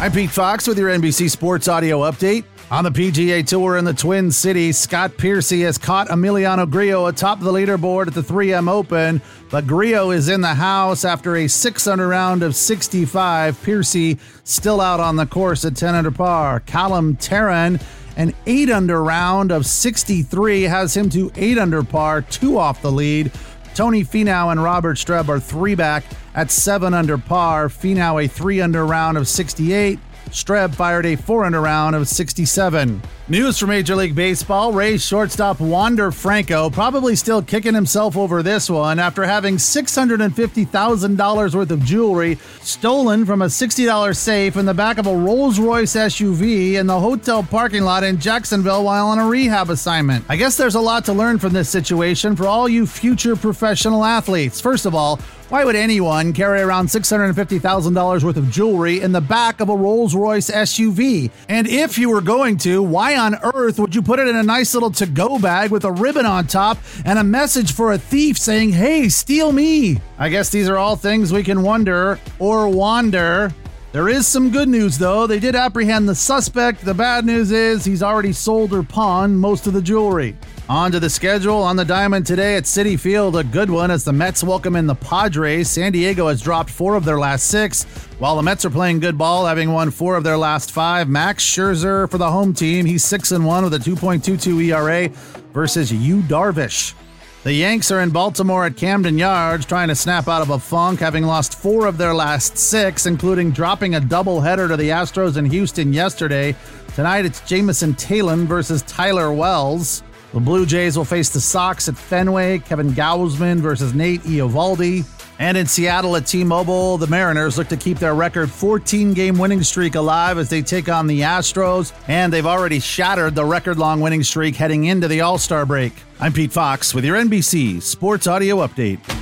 I'm Pete Fox with your NBC Sports Audio Update. On the PGA Tour in the Twin Cities, Scott Piercy has caught Emiliano Grillo atop the leaderboard at the 3M Open, but Grillo is in the house after a 6 under round of 65. Piercy still out on the course at 10 under par. Callum Tarren, an 8 under round of 63, has him to 8 under par, two off the lead. Tony Finau and Robert Streb are three back at 7 under par. Finau a 3 under round of 68. Streb fired a 4 under round of 67. News from Major League Baseball Rays shortstop Wander Franco probably still kicking himself over this one after having $650,000 worth of jewelry stolen from a $60 safe in the back of a Rolls Royce SUV in the hotel parking lot in Jacksonville while on a rehab assignment. I guess there's a lot to learn from this situation for all you future professional athletes. First of all, why would anyone carry around $650,000 worth of jewelry in the back of a Rolls Royce SUV? And if you were going to, why on earth would you put it in a nice little to go bag with a ribbon on top and a message for a thief saying, hey, steal me? I guess these are all things we can wonder or wander. There is some good news, though. They did apprehend the suspect. The bad news is he's already sold or pawned most of the jewelry. On to the schedule on the diamond today at Citi Field, a good one as the Mets welcome in the Padres. San Diego has dropped four of their last six, while the Mets are playing good ball, having won four of their last five. Max Scherzer for the home team, he's six and one with a 2.22 ERA versus Yu Darvish. The Yanks are in Baltimore at Camden Yards trying to snap out of a funk, having lost four of their last six, including dropping a doubleheader to the Astros in Houston yesterday. Tonight it's Jameson Taillon versus Tyler Wells. The Blue Jays will face the Sox at Fenway, Kevin Gausman versus Nate Eovaldi. And in Seattle at T Mobile, the Mariners look to keep their record 14 game winning streak alive as they take on the Astros, and they've already shattered the record long winning streak heading into the All Star break. I'm Pete Fox with your NBC Sports Audio Update.